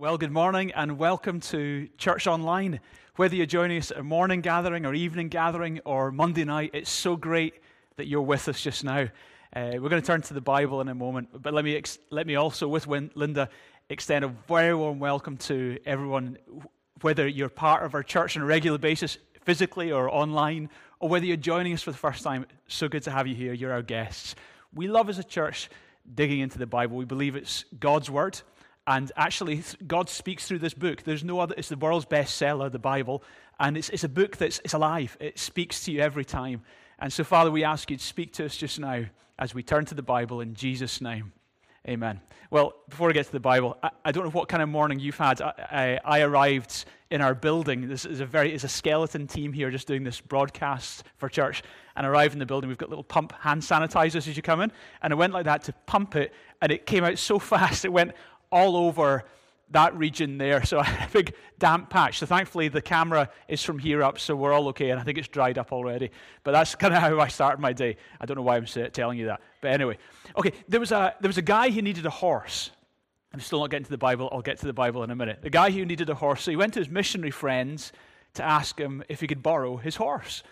Well, good morning and welcome to Church Online. Whether you're joining us at a morning gathering or evening gathering or Monday night, it's so great that you're with us just now. Uh, we're going to turn to the Bible in a moment, but let me, ex- let me also, with Win- Linda, extend a very warm welcome to everyone, whether you're part of our church on a regular basis, physically or online, or whether you're joining us for the first time. So good to have you here. You're our guests. We love as a church digging into the Bible. We believe it's God's Word. And actually, God speaks through this book. There's no other, it's the world's bestseller, the Bible. And it's, it's a book that's it's alive. It speaks to you every time. And so, Father, we ask you to speak to us just now as we turn to the Bible in Jesus' name. Amen. Well, before I get to the Bible, I, I don't know what kind of morning you've had. I, I, I, arrived in our building. This is a very is a skeleton team here just doing this broadcast for church. And I arrived in the building. We've got little pump hand sanitizers as you come in. And I went like that to pump it, and it came out so fast. It went all over that region there. So a big damp patch. So thankfully the camera is from here up, so we're all okay, and I think it's dried up already. But that's kind of how I started my day. I don't know why I'm telling you that, but anyway. Okay, there was a there was a guy who needed a horse. I'm still not getting to the Bible. I'll get to the Bible in a minute. The guy who needed a horse, so he went to his missionary friends to ask him if he could borrow his horse.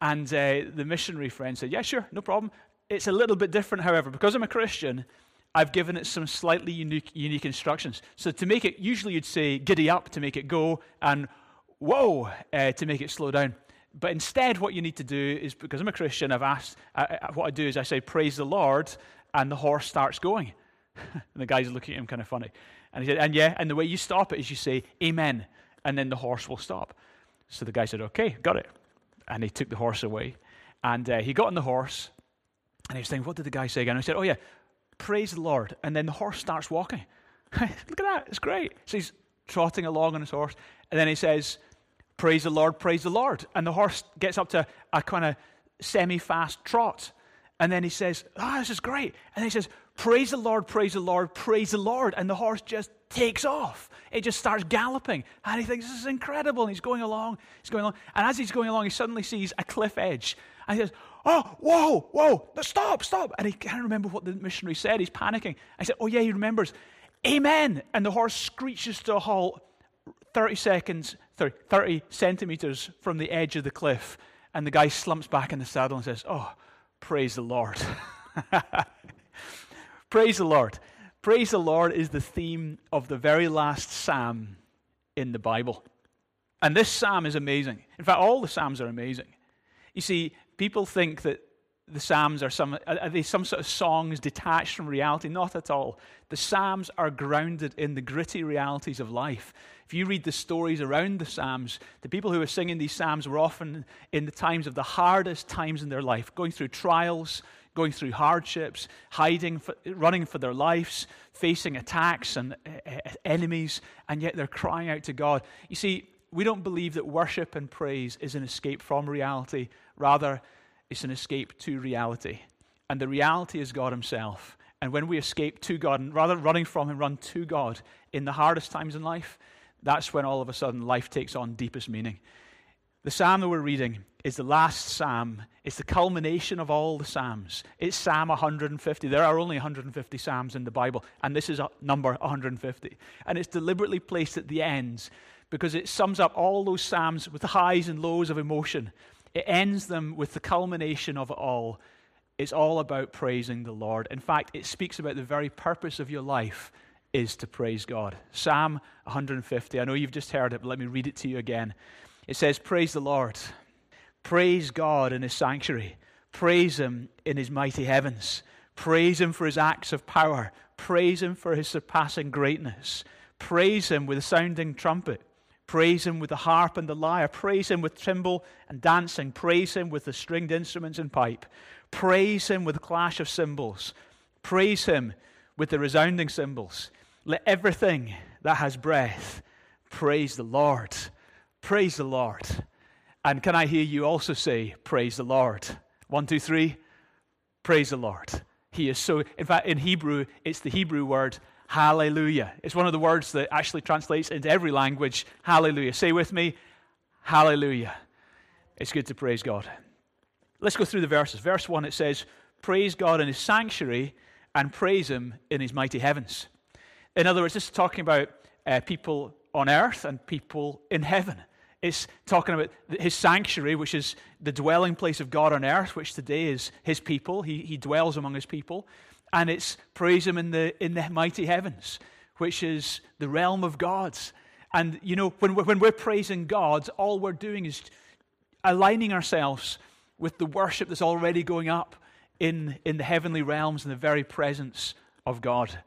And uh, the missionary friend said, Yeah, sure, no problem. It's a little bit different, however, because I'm a Christian. I've given it some slightly unique, unique instructions. So to make it, usually you'd say giddy up to make it go, and whoa uh, to make it slow down. But instead, what you need to do is because I'm a Christian, I've asked, uh what I do is I say, Praise the Lord, and the horse starts going. and the guy's looking at him kind of funny. And he said, And yeah, and the way you stop it is you say, Amen, and then the horse will stop. So the guy said, Okay, got it. And he took the horse away. And uh, he got on the horse, and he was saying, What did the guy say again? And I said, Oh, yeah, praise the Lord. And then the horse starts walking. Look at that. It's great. So he's trotting along on his horse. And then he says, Praise the Lord, praise the Lord. And the horse gets up to a kind of semi fast trot. And then he says, Ah, oh, this is great. And he says, Praise the Lord, praise the Lord, praise the Lord. And the horse just takes off. It just starts galloping. And he thinks, This is incredible. And he's going along, he's going along. And as he's going along, he suddenly sees a cliff edge. And he says, Oh, whoa, whoa, stop, stop. And he can't remember what the missionary said. He's panicking. I said, Oh, yeah, he remembers. Amen. And the horse screeches to a halt 30 seconds, 30, 30 centimeters from the edge of the cliff. And the guy slumps back in the saddle and says, Oh, praise the Lord. praise the Lord. Praise the Lord is the theme of the very last psalm in the Bible. And this psalm is amazing. In fact, all the psalms are amazing. You see, people think that the Psalms are some, are they some sort of songs detached from reality? Not at all. The Psalms are grounded in the gritty realities of life. If you read the stories around the Psalms, the people who were singing these Psalms were often in the times of the hardest times in their life, going through trials, going through hardships, hiding, running for their lives, facing attacks and uh, enemies, and yet they're crying out to God. You see, we don't believe that worship and praise is an escape from reality. Rather, it's an escape to reality. And the reality is God Himself. And when we escape to God, and rather running from Him, run to God in the hardest times in life, that's when all of a sudden life takes on deepest meaning. The psalm that we're reading is the last psalm. It's the culmination of all the psalms. It's Psalm 150. There are only 150 psalms in the Bible, and this is number 150. And it's deliberately placed at the ends because it sums up all those Psalms with the highs and lows of emotion. It ends them with the culmination of it all. It's all about praising the Lord. In fact, it speaks about the very purpose of your life is to praise God. Psalm 150. I know you've just heard it, but let me read it to you again. It says, Praise the Lord. Praise God in his sanctuary. Praise him in his mighty heavens. Praise him for his acts of power. Praise him for his surpassing greatness. Praise him with a sounding trumpet. Praise him with the harp and the lyre. Praise him with timbrel and dancing. Praise him with the stringed instruments and pipe. Praise him with the clash of cymbals. Praise him with the resounding cymbals. Let everything that has breath praise the Lord. Praise the Lord. And can I hear you also say, Praise the Lord? One, two, three. Praise the Lord. He is so, in fact, in Hebrew, it's the Hebrew word Hallelujah. It's one of the words that actually translates into every language. Hallelujah. Say with me, Hallelujah. It's good to praise God. Let's go through the verses. Verse 1, it says, Praise God in his sanctuary and praise him in his mighty heavens. In other words, this is talking about uh, people on earth and people in heaven. It's talking about his sanctuary, which is the dwelling place of God on earth, which today is his people. He, he dwells among his people. And it's praise him in the, in the mighty heavens, which is the realm of God's. And, you know, when we're, when we're praising God, all we're doing is aligning ourselves with the worship that's already going up in, in the heavenly realms in the very presence of God.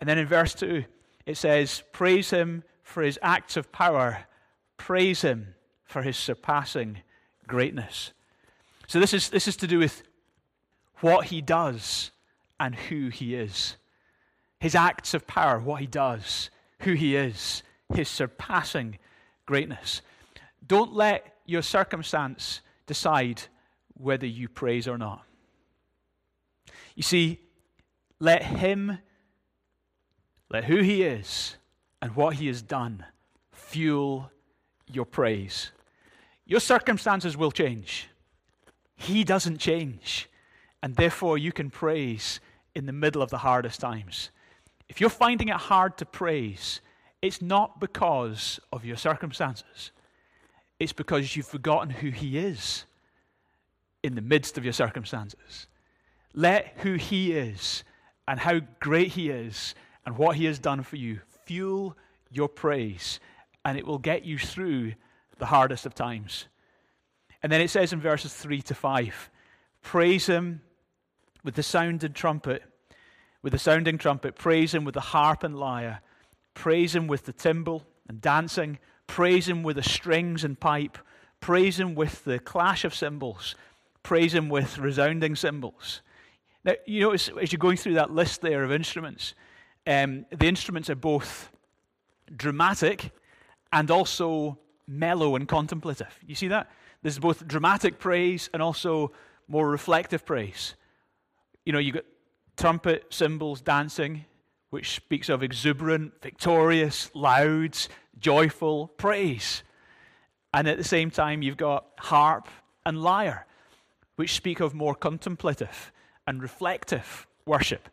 And then in verse 2, it says, Praise him for his acts of power, praise him for his surpassing greatness. So this is, this is to do with what he does and who he is. His acts of power, what he does, who he is, his surpassing greatness. Don't let your circumstance decide whether you praise or not. You see, let him, let who he is and what he has done fuel your praise. Your circumstances will change. He doesn't change. And therefore, you can praise in the middle of the hardest times. If you're finding it hard to praise, it's not because of your circumstances, it's because you've forgotten who He is in the midst of your circumstances. Let who He is and how great He is and what He has done for you fuel your praise, and it will get you through the hardest of times. And then it says in verses 3 to 5 Praise Him with the sounding trumpet, with the sounding trumpet, praise Him with the harp and lyre, praise Him with the timbrel and dancing, praise Him with the strings and pipe, praise Him with the clash of cymbals, praise Him with resounding cymbals. Now, you notice as you're going through that list there of instruments, um, the instruments are both dramatic and also mellow and contemplative. You see that? There's both dramatic praise and also more reflective praise. You know, you've got trumpet, cymbals, dancing, which speaks of exuberant, victorious, loud, joyful praise. And at the same time, you've got harp and lyre, which speak of more contemplative and reflective worship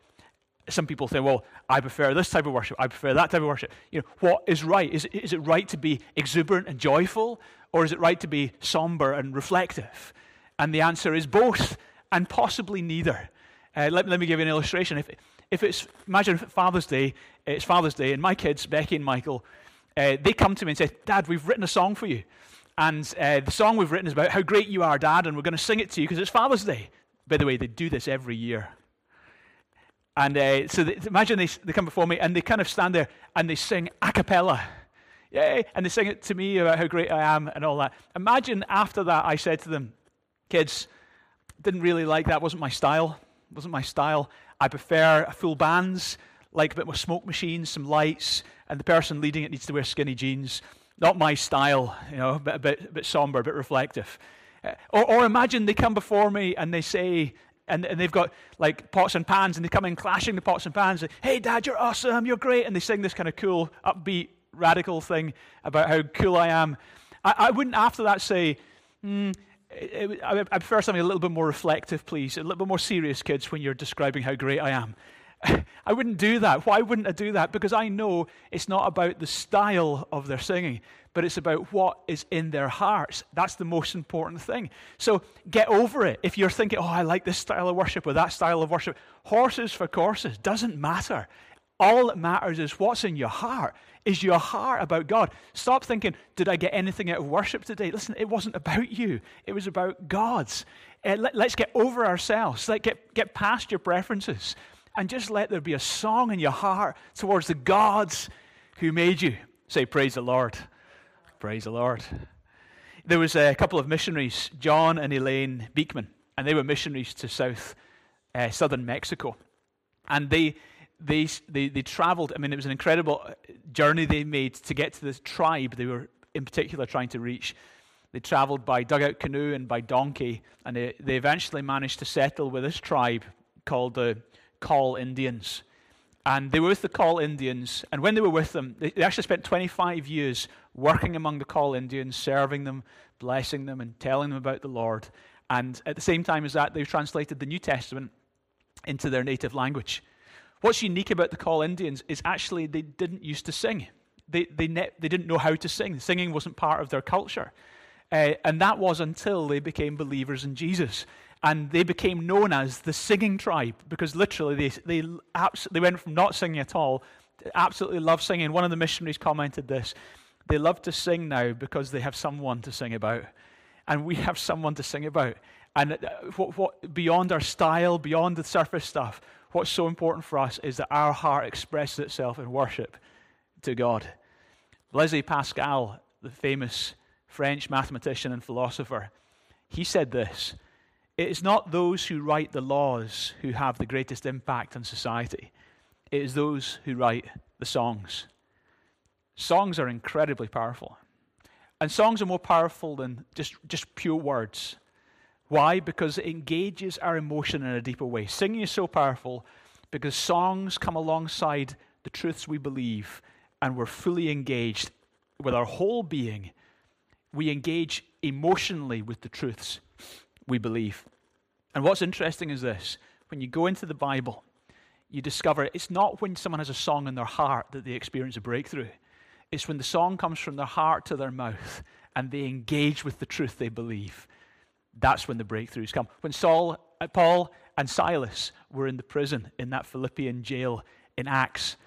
some people say, well, I prefer this type of worship. I prefer that type of worship. You know, what is right? Is, is it right to be exuberant and joyful, or is it right to be somber and reflective? And the answer is both, and possibly neither. Uh, let, let me give you an illustration. If, if it's, imagine Father's Day, it's Father's Day, and my kids, Becky and Michael, uh, they come to me and say, Dad, we've written a song for you. And uh, the song we've written is about how great you are, Dad, and we're going to sing it to you because it's Father's Day. By the way, they do this every year. And uh, so they, imagine they, they come before me and they kind of stand there and they sing a cappella. Yay! And they sing it to me about how great I am and all that. Imagine after that I said to them, kids, didn't really like that, wasn't my style. Wasn't my style. I prefer full bands, like a bit more smoke machines, some lights, and the person leading it needs to wear skinny jeans. Not my style, you know, a bit, a bit, a bit somber, a bit reflective. Uh, or, or imagine they come before me and they say, and, and they've got like pots and pans, and they come in clashing the pots and pans. hey, Dad, you're awesome, you're great. And they sing this kind of cool, upbeat, radical thing about how cool I am. I, I wouldn't after that say, mm, it, Eh, eh, I, I prefer something a little bit more reflective, please, a little bit more serious, kids, when you're describing how great I am. I wouldn't do that. Why wouldn't I do that? Because I know it's not about the style of their singing, but it's about what is in their hearts. That's the most important thing. So get over it. If you're thinking, oh, I like this style of worship or that style of worship, horses for courses, doesn't matter. All that matters is what's in your heart. Is your heart about God? Stop thinking, did I get anything out of worship today? Listen, it wasn't about you, it was about God's. Uh, let, us get over ourselves. Let get, get past your preferences and just let there be a song in your heart towards the gods who made you. Say, Praise the Lord. Praise the Lord. There was a couple of missionaries, John and Elaine Beekman, and they were missionaries to south, uh, southern Mexico. And they, they, they, they traveled, I mean, it was an incredible uh, journey they made to get to this tribe they were in particular trying to reach. They traveled by dugout canoe and by donkey, and they, they eventually managed to settle with this tribe called the Chol Indians. And they were with the Chol Indians. And when they were with them, they, they actually spent 25 years working among the Chol Indians, serving them, blessing them, and telling them about the Lord. And at the same time as that, they translated the New Testament into their native language. What's unique about the Chol Indians is actually they didn't used to sing. They, they, ne- they didn't know how to sing. Singing wasn't part of their culture. Uh, and that was until they became believers in Jesus. And they became known as the singing tribe because literally they, they, abs- they went from not singing at all to absolutely love singing. One of the missionaries commented this they love to sing now because they have someone to sing about. And we have someone to sing about. And uh, what, what, beyond our style, beyond the surface stuff, what's so important for us is that our heart expresses itself in worship to God. Blaise Pascal, the famous French mathematician and philosopher, he said this It is not those who write the laws who have the greatest impact on society, it is those who write the songs. Songs are incredibly powerful. And songs are more powerful than just, just pure words. Why? Because it engages our emotion in a deeper way. Singing is so powerful because songs come alongside the truths we believe and we're fully engaged with our whole being. We engage emotionally with the truths we believe. And what's interesting is this when you go into the Bible, you discover it's not when someone has a song in their heart that they experience a breakthrough. It's when the song comes from their heart to their mouth and they engage with the truth they believe. That's when the breakthroughs come. When Saul, uh, Paul, and Silas were in the prison in that Philippian jail in Acts,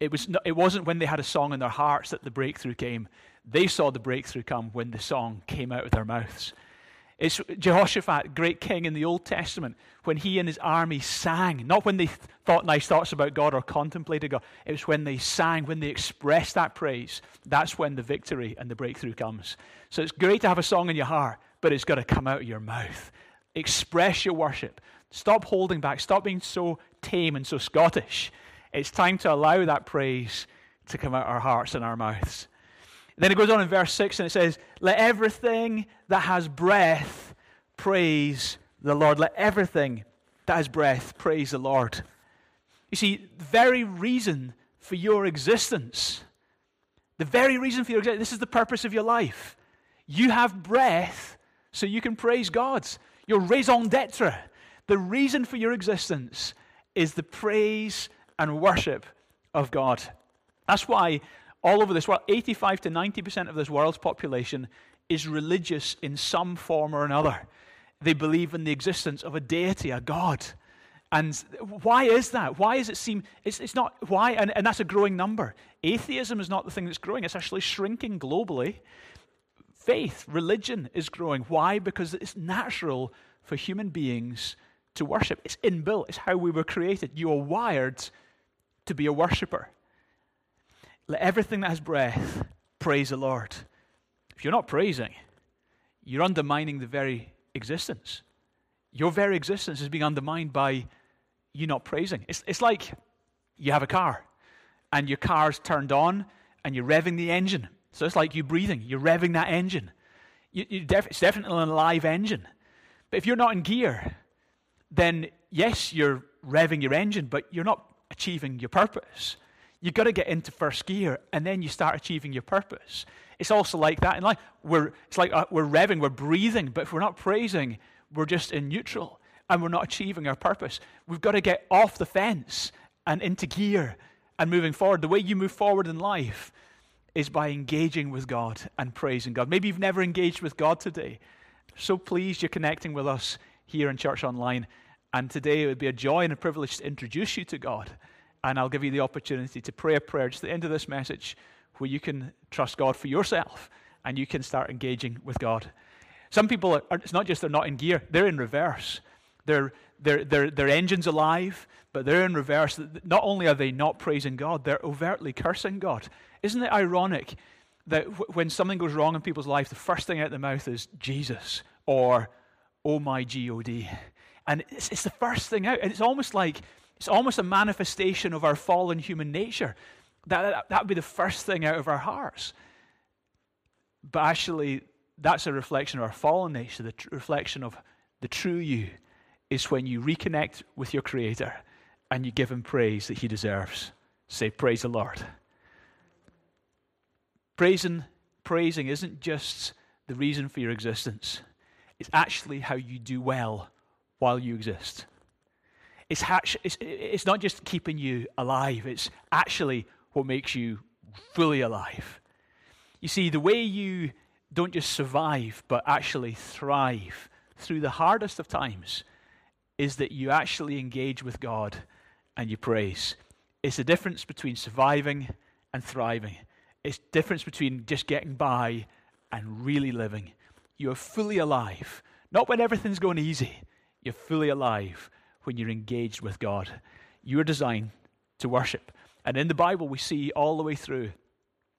it, was not, it wasn't when they had a song in their hearts that the breakthrough came. They saw the breakthrough come when the song came out of their mouths. It's Jehoshaphat, great king in the Old Testament, when he and his army sang, not when they thought nice thoughts about God or contemplated God. It was when they sang, when they expressed that praise. That's when the victory and the breakthrough comes. So it's great to have a song in your heart, but it's got to come out of your mouth. Express your worship. Stop holding back. Stop being so tame and so Scottish. It's time to allow that praise to come out of our hearts and our mouths. Then it goes on in verse 6 and it says, Let everything that has breath praise the Lord. Let everything that has breath praise the Lord. You see, the very reason for your existence, the very reason for your existence, this is the purpose of your life. You have breath so you can praise God. Your raison d'etre, the reason for your existence is the praise and worship of God. That's why all over this world, 85 to 90% of this world's population is religious in some form or another. They believe in the existence of a deity, a God. And why is that? Why does it seem, it's, it's not, why? And, and that's a growing number. Atheism is not the thing that's growing, it's actually shrinking globally. Faith, religion is growing. Why? Because it's natural for human beings to worship. It's inbuilt, it's how we were created. You are wired to be a worshiper. Let everything that has breath praise the Lord. If you're not praising, you're undermining the very existence. Your very existence is being undermined by you not praising. It's, it's like you have a car and your car's turned on and you're revving the engine. So it's like you breathing, you're revving that engine. You, you def- it's definitely an alive engine. But if you're not in gear, then yes, you're revving your engine, but you're not achieving your purpose. You've got to get into first gear, and then you start achieving your purpose. It's also like that in life. We're, it's like uh, we're revving, we're breathing, but if we're not praising, we're just in neutral and we're not achieving our purpose. We've got to get off the fence and into gear and moving forward. The way you move forward in life is by engaging with God and praising God. Maybe you've never engaged with God today. So pleased you're connecting with us here in Church Online. And today it would be a joy and a privilege to introduce you to God and I'll give you the opportunity to pray a prayer just at the end of this message where you can trust God for yourself and you can start engaging with God. Some people, are, it's not just they're not in gear, they're in reverse. Their, their, their, their engine's alive, but they're in reverse. Not only are they not praising God, they're overtly cursing God. Isn't it ironic that w- when something goes wrong in people's life, the first thing out of the mouth is Jesus or, oh my God. And it's, it's the first thing out. And it's almost like it's almost a manifestation of our fallen human nature. That, that, would be the first thing out of our hearts. But actually, that's a reflection of our fallen nature. The tr- reflection of the true you is when you reconnect with your Creator and you give Him praise that He deserves. Say, Praise the Lord. Praising, praising isn't just the reason for your existence, it's actually how you do well while you exist. It's, it's, it's not just keeping you alive, it's actually what makes you fully alive. You see, the way you don't just survive, but actually thrive through the hardest of times is that you actually engage with God and you praise. It's the difference between surviving and thriving. It's the difference between just getting by and really living. You are fully alive. Not when everything's going easy. You're fully alive when you're engaged with God. You are designed to worship. And in the Bible, we see all the way through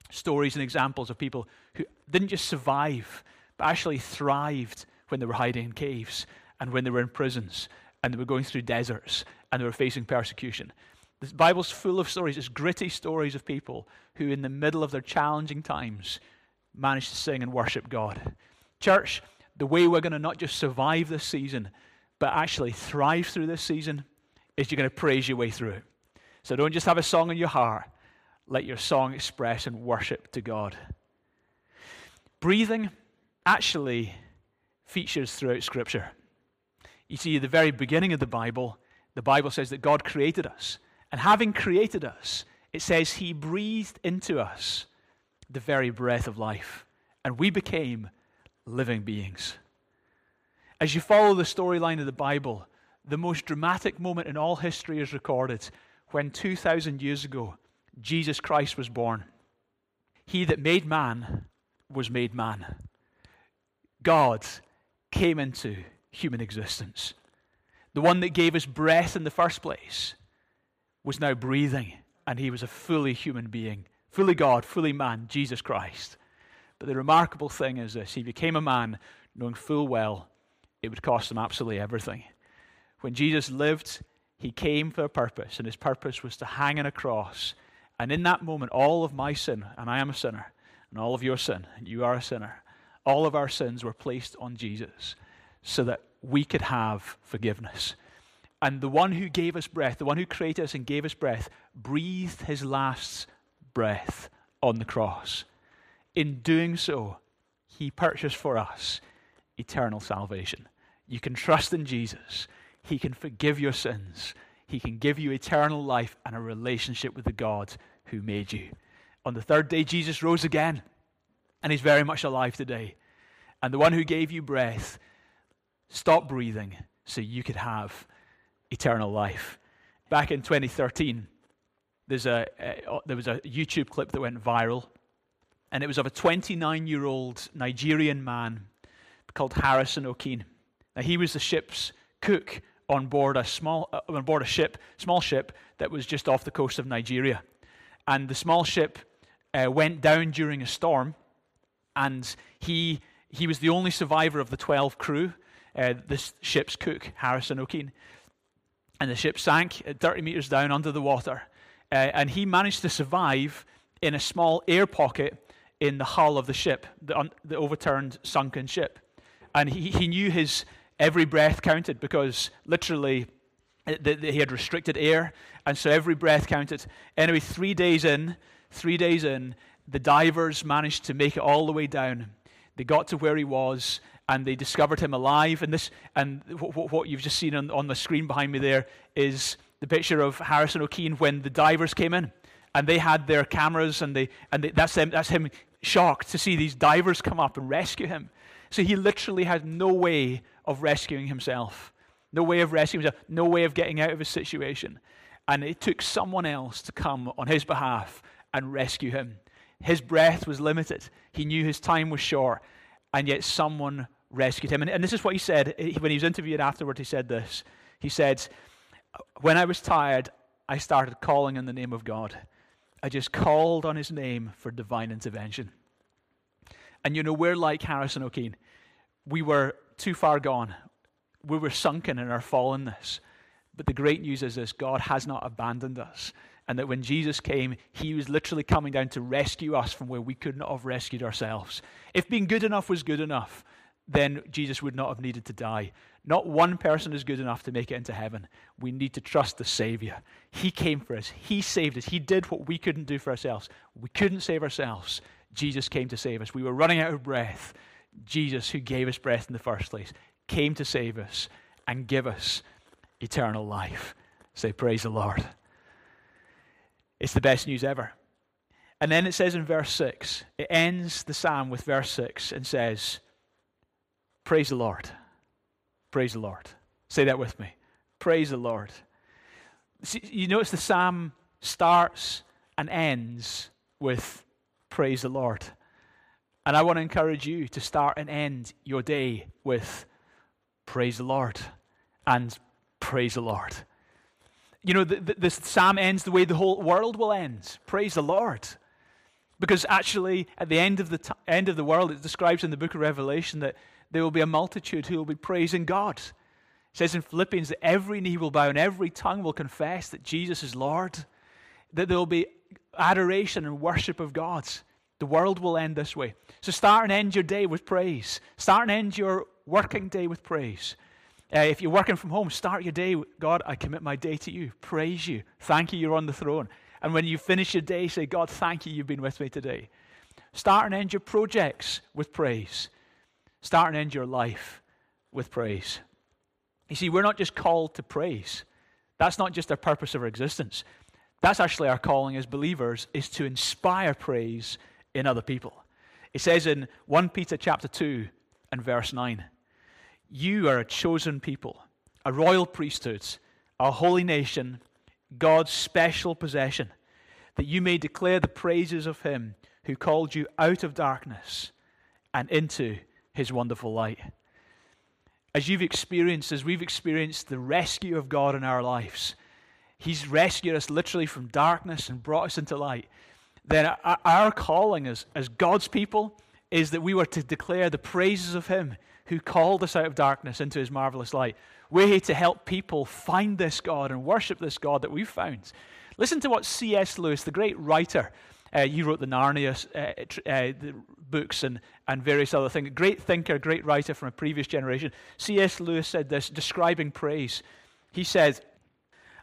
stories and examples of people who didn't just survive, but actually thrived when they were hiding in caves and when they were in prisons and they were going through deserts and they were facing persecution. The Bible's full of stories, it's gritty stories of people who, in the middle of their challenging times, managed to sing and worship God. Church, the way we're going to not just survive this season, but actually thrive through this season, is you're going to praise your way through. So don't just have a song in your heart, let your song express and worship to God. Breathing actually features throughout Scripture. You see, at the very beginning of the Bible, the Bible says that God created us. And having created us, it says He breathed into us the very breath of life. And we became living beings. As you follow the storyline of the Bible, the most dramatic moment in all history is recorded when 2,000 years ago, Jesus Christ was born. He that made man was made man. God came into human existence. The one that gave us breath in the first place was now breathing, and he was a fully human being, fully God, fully man, Jesus Christ. But the remarkable thing is this he became a man knowing full well it would cost him absolutely everything. When Jesus lived, he came for a purpose, and his purpose was to hang on a cross. And in that moment, all of my sin, and I am a sinner, and all of your sin, and you are a sinner, all of our sins were placed on Jesus so that we could have forgiveness. And the one who gave us breath, the one who created us and gave us breath, breathed his last breath on the cross. In doing so, he purchased for us eternal salvation. You can trust in Jesus. He can forgive your sins. He can give you eternal life and a relationship with the God who made you. On the third day, Jesus rose again, and he's very much alive today. And the one who gave you breath stopped breathing so you could have eternal life. Back in 2013, there's a, a, there was a YouTube clip that went viral, and it was of a 29 year old Nigerian man called Harrison Okene. Now, he was the ship's cook on board a small uh, on board a ship, small ship that was just off the coast of Nigeria, and the small ship uh, went down during a storm, and he he was the only survivor of the 12 crew. Uh, this ship's cook, Harrison Okene, and the ship sank 30 meters down under the water, uh, and he managed to survive in a small air pocket in the hull of the ship, the, un- the overturned, sunken ship. And he, he knew his every breath counted because literally uh, the, the, he had restricted air, and so every breath counted. Anyway, three days in, three days in, the divers managed to make it all the way down. They got to where he was, and they discovered him alive. And this, and what, what you've just seen on, on the screen behind me there is the picture of Harrison Okene when the divers came in, and they had their cameras, and they, and they, that's them, that's him shocked to see these divers come up and rescue him. So he literally had no way of rescuing himself, no way of rescuing himself, no way of getting out of his situation. And it took someone else to come on his behalf and rescue him. His breath was limited, he knew his time was short, and yet someone rescued him. And, and this is what he said eh, when he was interviewed afterward. He said this He said, When I was tired, I started calling in the name of God. I just called on his name for divine intervention. And you know, we're like Harrison Okene. We were too far gone. We were sunken in our fallenness. But the great news is this God has not abandoned us. And that when Jesus came, he was literally coming down to rescue us from where we could not have rescued ourselves. If being good enough was good enough, then Jesus would not have needed to die. Not one person is good enough to make it into heaven. We need to trust the Savior. He came for us, He saved us. He did what we couldn't do for ourselves. We couldn't save ourselves. Jesus came to save us. We were running out of breath. Jesus, who gave us breath in the first place, came to save us and give us eternal life. Say, Praise the Lord. It's the best news ever. And then it says in verse 6, it ends the psalm with verse 6 and says, Praise the Lord. Praise the Lord. Say that with me. Praise the Lord. See, you notice the psalm starts and ends with Praise the Lord. And I want to encourage you to start and end your day with Praise the Lord and Praise the Lord. You know, the, the, this psalm ends the way the whole world will end. Praise the Lord. Because actually, at the end of the, t- end of the world, it describes in the book of Revelation that there will be a multitude who will be praising God. It says in Philippians that every knee will bow and every tongue will confess that Jesus is Lord, that there will be adoration and worship of God. The world will end this way. So start and end your day with praise. Start and end your working day with praise. Uh, if you're working from home, start your day with God, I commit my day to you. Praise you. Thank you, you're on the throne. And when you finish your day, say, God, thank you, you've been with me today. Start and end your projects with praise. Start and end your life with praise. You see, we're not just called to praise. That's not just our purpose of our existence. That's actually our calling as believers is to inspire praise in other people. It says in 1 Peter chapter 2 and verse 9, you are a chosen people, a royal priesthood, a holy nation, God's special possession, that you may declare the praises of him who called you out of darkness and into his wonderful light. As you've experienced, as we've experienced the rescue of God in our lives, He's rescued us literally from darkness and brought us into light. Then our calling as, as God's people is that we were to declare the praises of Him who called us out of darkness into His marvelous light. We're here to help people find this God and worship this God that we've found. Listen to what C.S. Lewis, the great writer, uh, you wrote the Narnia uh, uh, the books and, and various other things. Great thinker, great writer from a previous generation. C.S. Lewis said this, describing praise. He said,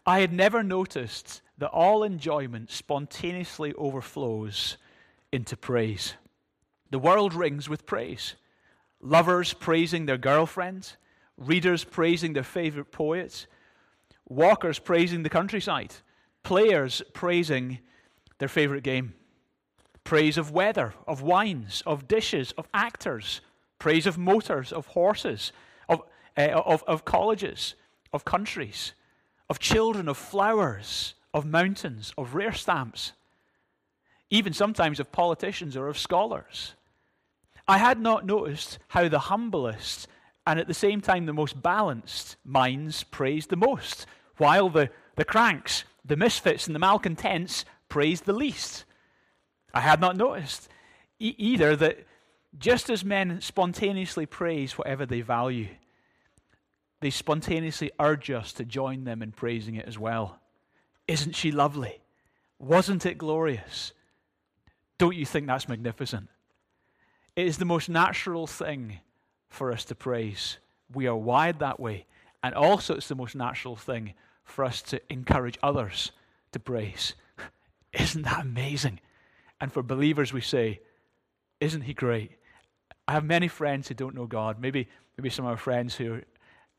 I had never noticed that all enjoyment spontaneously overflows into praise. The world rings with praise. Lovers praising their girlfriends, readers praising their favorite poets, walkers praising the countryside, players praising their favorite game praise of weather, of wines, of dishes, of actors, praise of motors, of horses, of, uh, of, of colleges, of countries, of children, of flowers, of mountains, of rare stamps, even sometimes of politicians or of scholars. I had not noticed how the humblest and at the same time the most balanced minds praised the most, while the, the cranks, the misfits, and the malcontents praised the least. I had not noticed e- either that just as men spontaneously praise whatever they value, they spontaneously urge us to join them in praising it as well. Isn't she lovely? Wasn't it glorious? Don't you think that's magnificent? It is the most natural thing for us to praise. We are wired that way. And also, it's the most natural thing for us to encourage others to praise. Isn't that amazing? And for believers, we say, Isn't he great? I have many friends who don't know God. Maybe, maybe some of our friends who,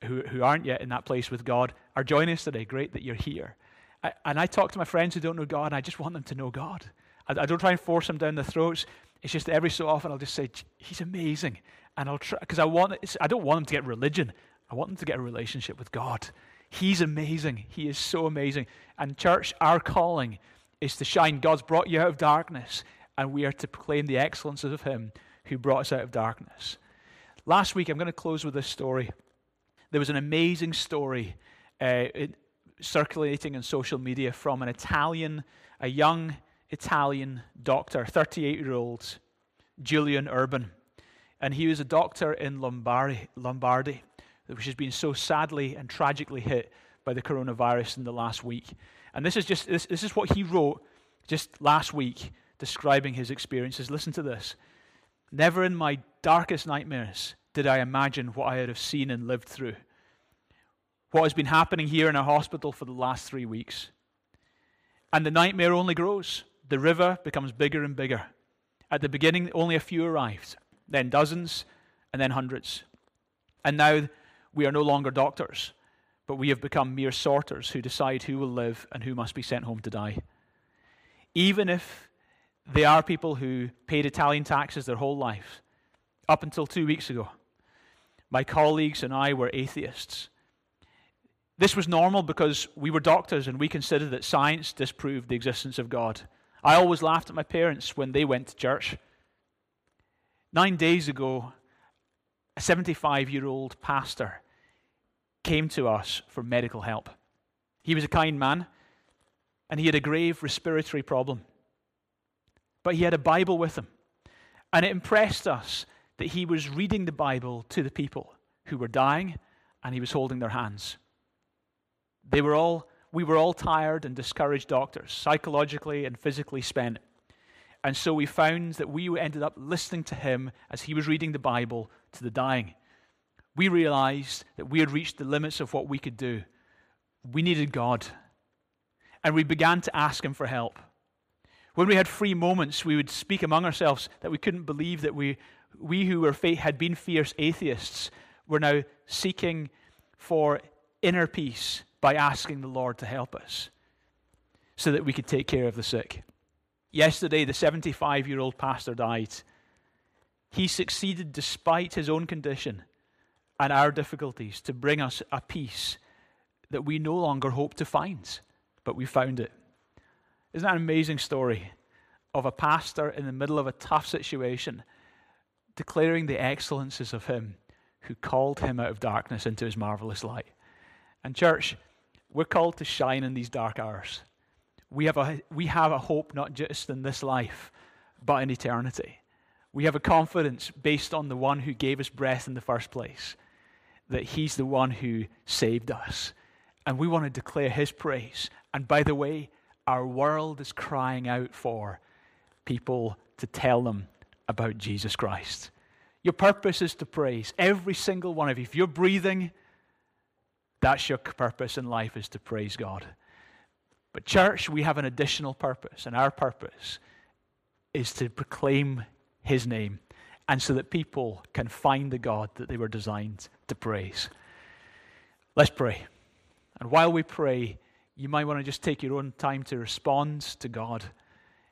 who, who aren't yet in that place with God are joining us today. Great that you're here. I, and I talk to my friends who don't know God, and I just want them to know God. I, I don't try and force them down their throats. It's just every so often I'll just say, He's amazing. And I'll try, because I, want, I don't want them to get religion. I want them to get a relationship with God. He's amazing. He is so amazing. And, church, our calling is to shine. God's brought you out of darkness, and we are to proclaim the excellences of Him who brought us out of darkness. Last week, I'm going to close with this story. There was an amazing story uh, circulating on social media from an Italian, a young Italian doctor, 38 year old Julian Urban. And he was a doctor in Lombardy, Lombardy, which has been so sadly and tragically hit by the coronavirus in the last week. And this is just this, this is what he wrote just last week describing his experiences. Listen to this. Never in my darkest nightmares did I imagine what I would have seen and lived through. What has been happening here in our hospital for the last three weeks. And the nightmare only grows. The river becomes bigger and bigger. At the beginning, only a few arrived, then dozens, and then hundreds. And now we are no longer doctors but we have become mere sorters who decide who will live and who must be sent home to die. Even if They are people who paid Italian taxes their whole life, up until two weeks ago. My colleagues and I were atheists. This was normal because we were doctors and we considered that science disproved the existence of God. I always laughed at my parents when they went to church. Nine days ago, a 75 year old pastor came to us for medical help. He was a kind man and he had a grave respiratory problem. But he had a Bible with him. And it impressed us that he was reading the Bible to the people who were dying and he was holding their hands. They were all, we were all tired and discouraged doctors, psychologically and physically spent. And so we found that we ended up listening to him as he was reading the Bible to the dying. We realized that we had reached the limits of what we could do. We needed God. And we began to ask him for help. When we had free moments, we would speak among ourselves that we couldn't believe that we, we who were, had been fierce atheists were now seeking for inner peace by asking the Lord to help us so that we could take care of the sick. Yesterday, the 75 year old pastor died. He succeeded despite his own condition and our difficulties to bring us a peace that we no longer hope to find, but we found it. Isn't that an amazing story of a pastor in the middle of a tough situation declaring the excellences of him who called him out of darkness into his marvelous light? And, church, we're called to shine in these dark hours. We have a, we have a hope not just in this life, but in eternity. We have a confidence based on the one who gave us breath in the first place, that he's the one who saved us. And we want to declare his praise. And by the way, our world is crying out for people to tell them about Jesus Christ. Your purpose is to praise. Every single one of you. If you're breathing, that's your purpose in life is to praise God. But, church, we have an additional purpose, and our purpose is to proclaim His name, and so that people can find the God that they were designed to praise. Let's pray. And while we pray, you might want to just take your own time to respond to God.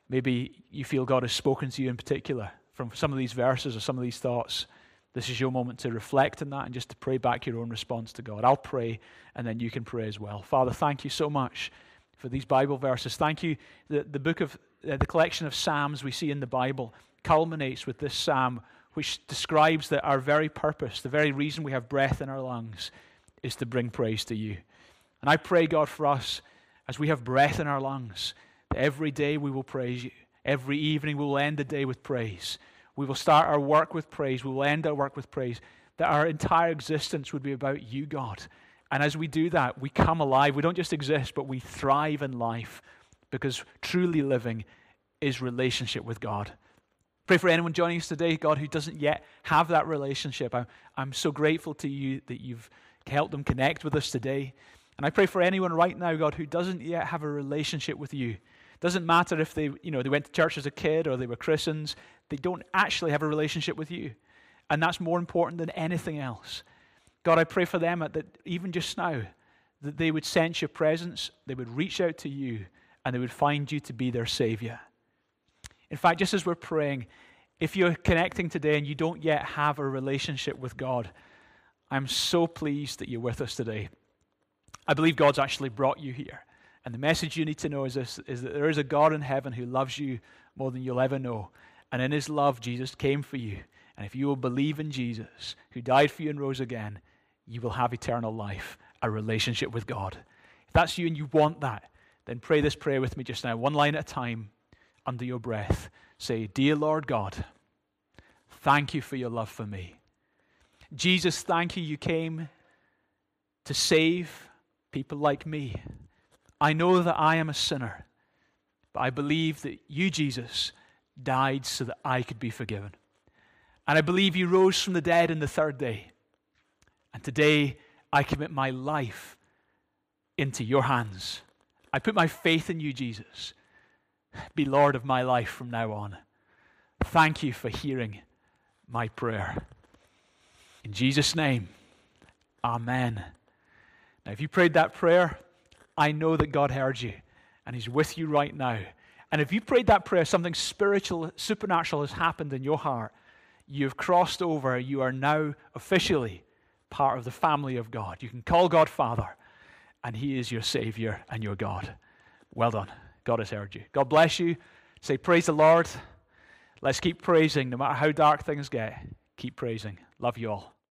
Maybe you feel God has spoken to you in particular from some of these verses or some of these thoughts. This is your moment to reflect on that and just to pray back your own response to God. I'll pray and then you can pray as well. Father, thank you so much for these Bible verses. Thank you. The, the book of uh, the collection of Psalms we see in the Bible culminates with this psalm, which describes that our very purpose, the very reason we have breath in our lungs, is to bring praise to you. And I pray, God, for us, as we have breath in our lungs, that every day we will praise you. Every evening we will end the day with praise. We will start our work with praise. We will end our work with praise. That our entire existence would be about you, God. And as we do that, we come alive. We don't just exist, but we thrive in life because truly living is relationship with God. Pray for anyone joining us today, God, who doesn't yet have that relationship. I'm, I'm so grateful to you that you've helped them connect with us today. And I pray for anyone right now, God, who doesn't yet have a relationship with you. Doesn't matter if they, you know, they went to church as a kid or they were Christians, they don't actually have a relationship with you. And that's more important than anything else. God, I pray for them that even just now, that they would sense your presence, they would reach out to you, and they would find you to be their Savior. In fact, just as we're praying, if you're connecting today and you don't yet have a relationship with God, I'm so pleased that you're with us today. I believe God's actually brought you here. And the message you need to know is this is that there is a God in heaven who loves you more than you'll ever know. And in his love, Jesus came for you. And if you will believe in Jesus, who died for you and rose again, you will have eternal life, a relationship with God. If that's you and you want that, then pray this prayer with me just now, one line at a time, under your breath. Say, Dear Lord God, thank you for your love for me. Jesus, thank you, you came to save people like me. I know that I am a sinner, but I believe that you, Jesus, died so that I could be forgiven. And I believe you rose from the dead in the third day. And today I commit my life into your hands. I put my faith in you, Jesus. Be Lord of my life from now on. Thank you for hearing my prayer. In Jesus' name, Amen. Now, if you prayed that prayer, I know that God heard you and He's with you right now. And if you prayed that prayer, something spiritual, supernatural has happened in your heart. You've crossed over. You are now officially part of the family of God. You can call God Father, and He is your Savior and your God. Well done. God has heard you. God bless you. Say, Praise the Lord. Let's keep praising no matter how dark things get. Keep praising. Love you all.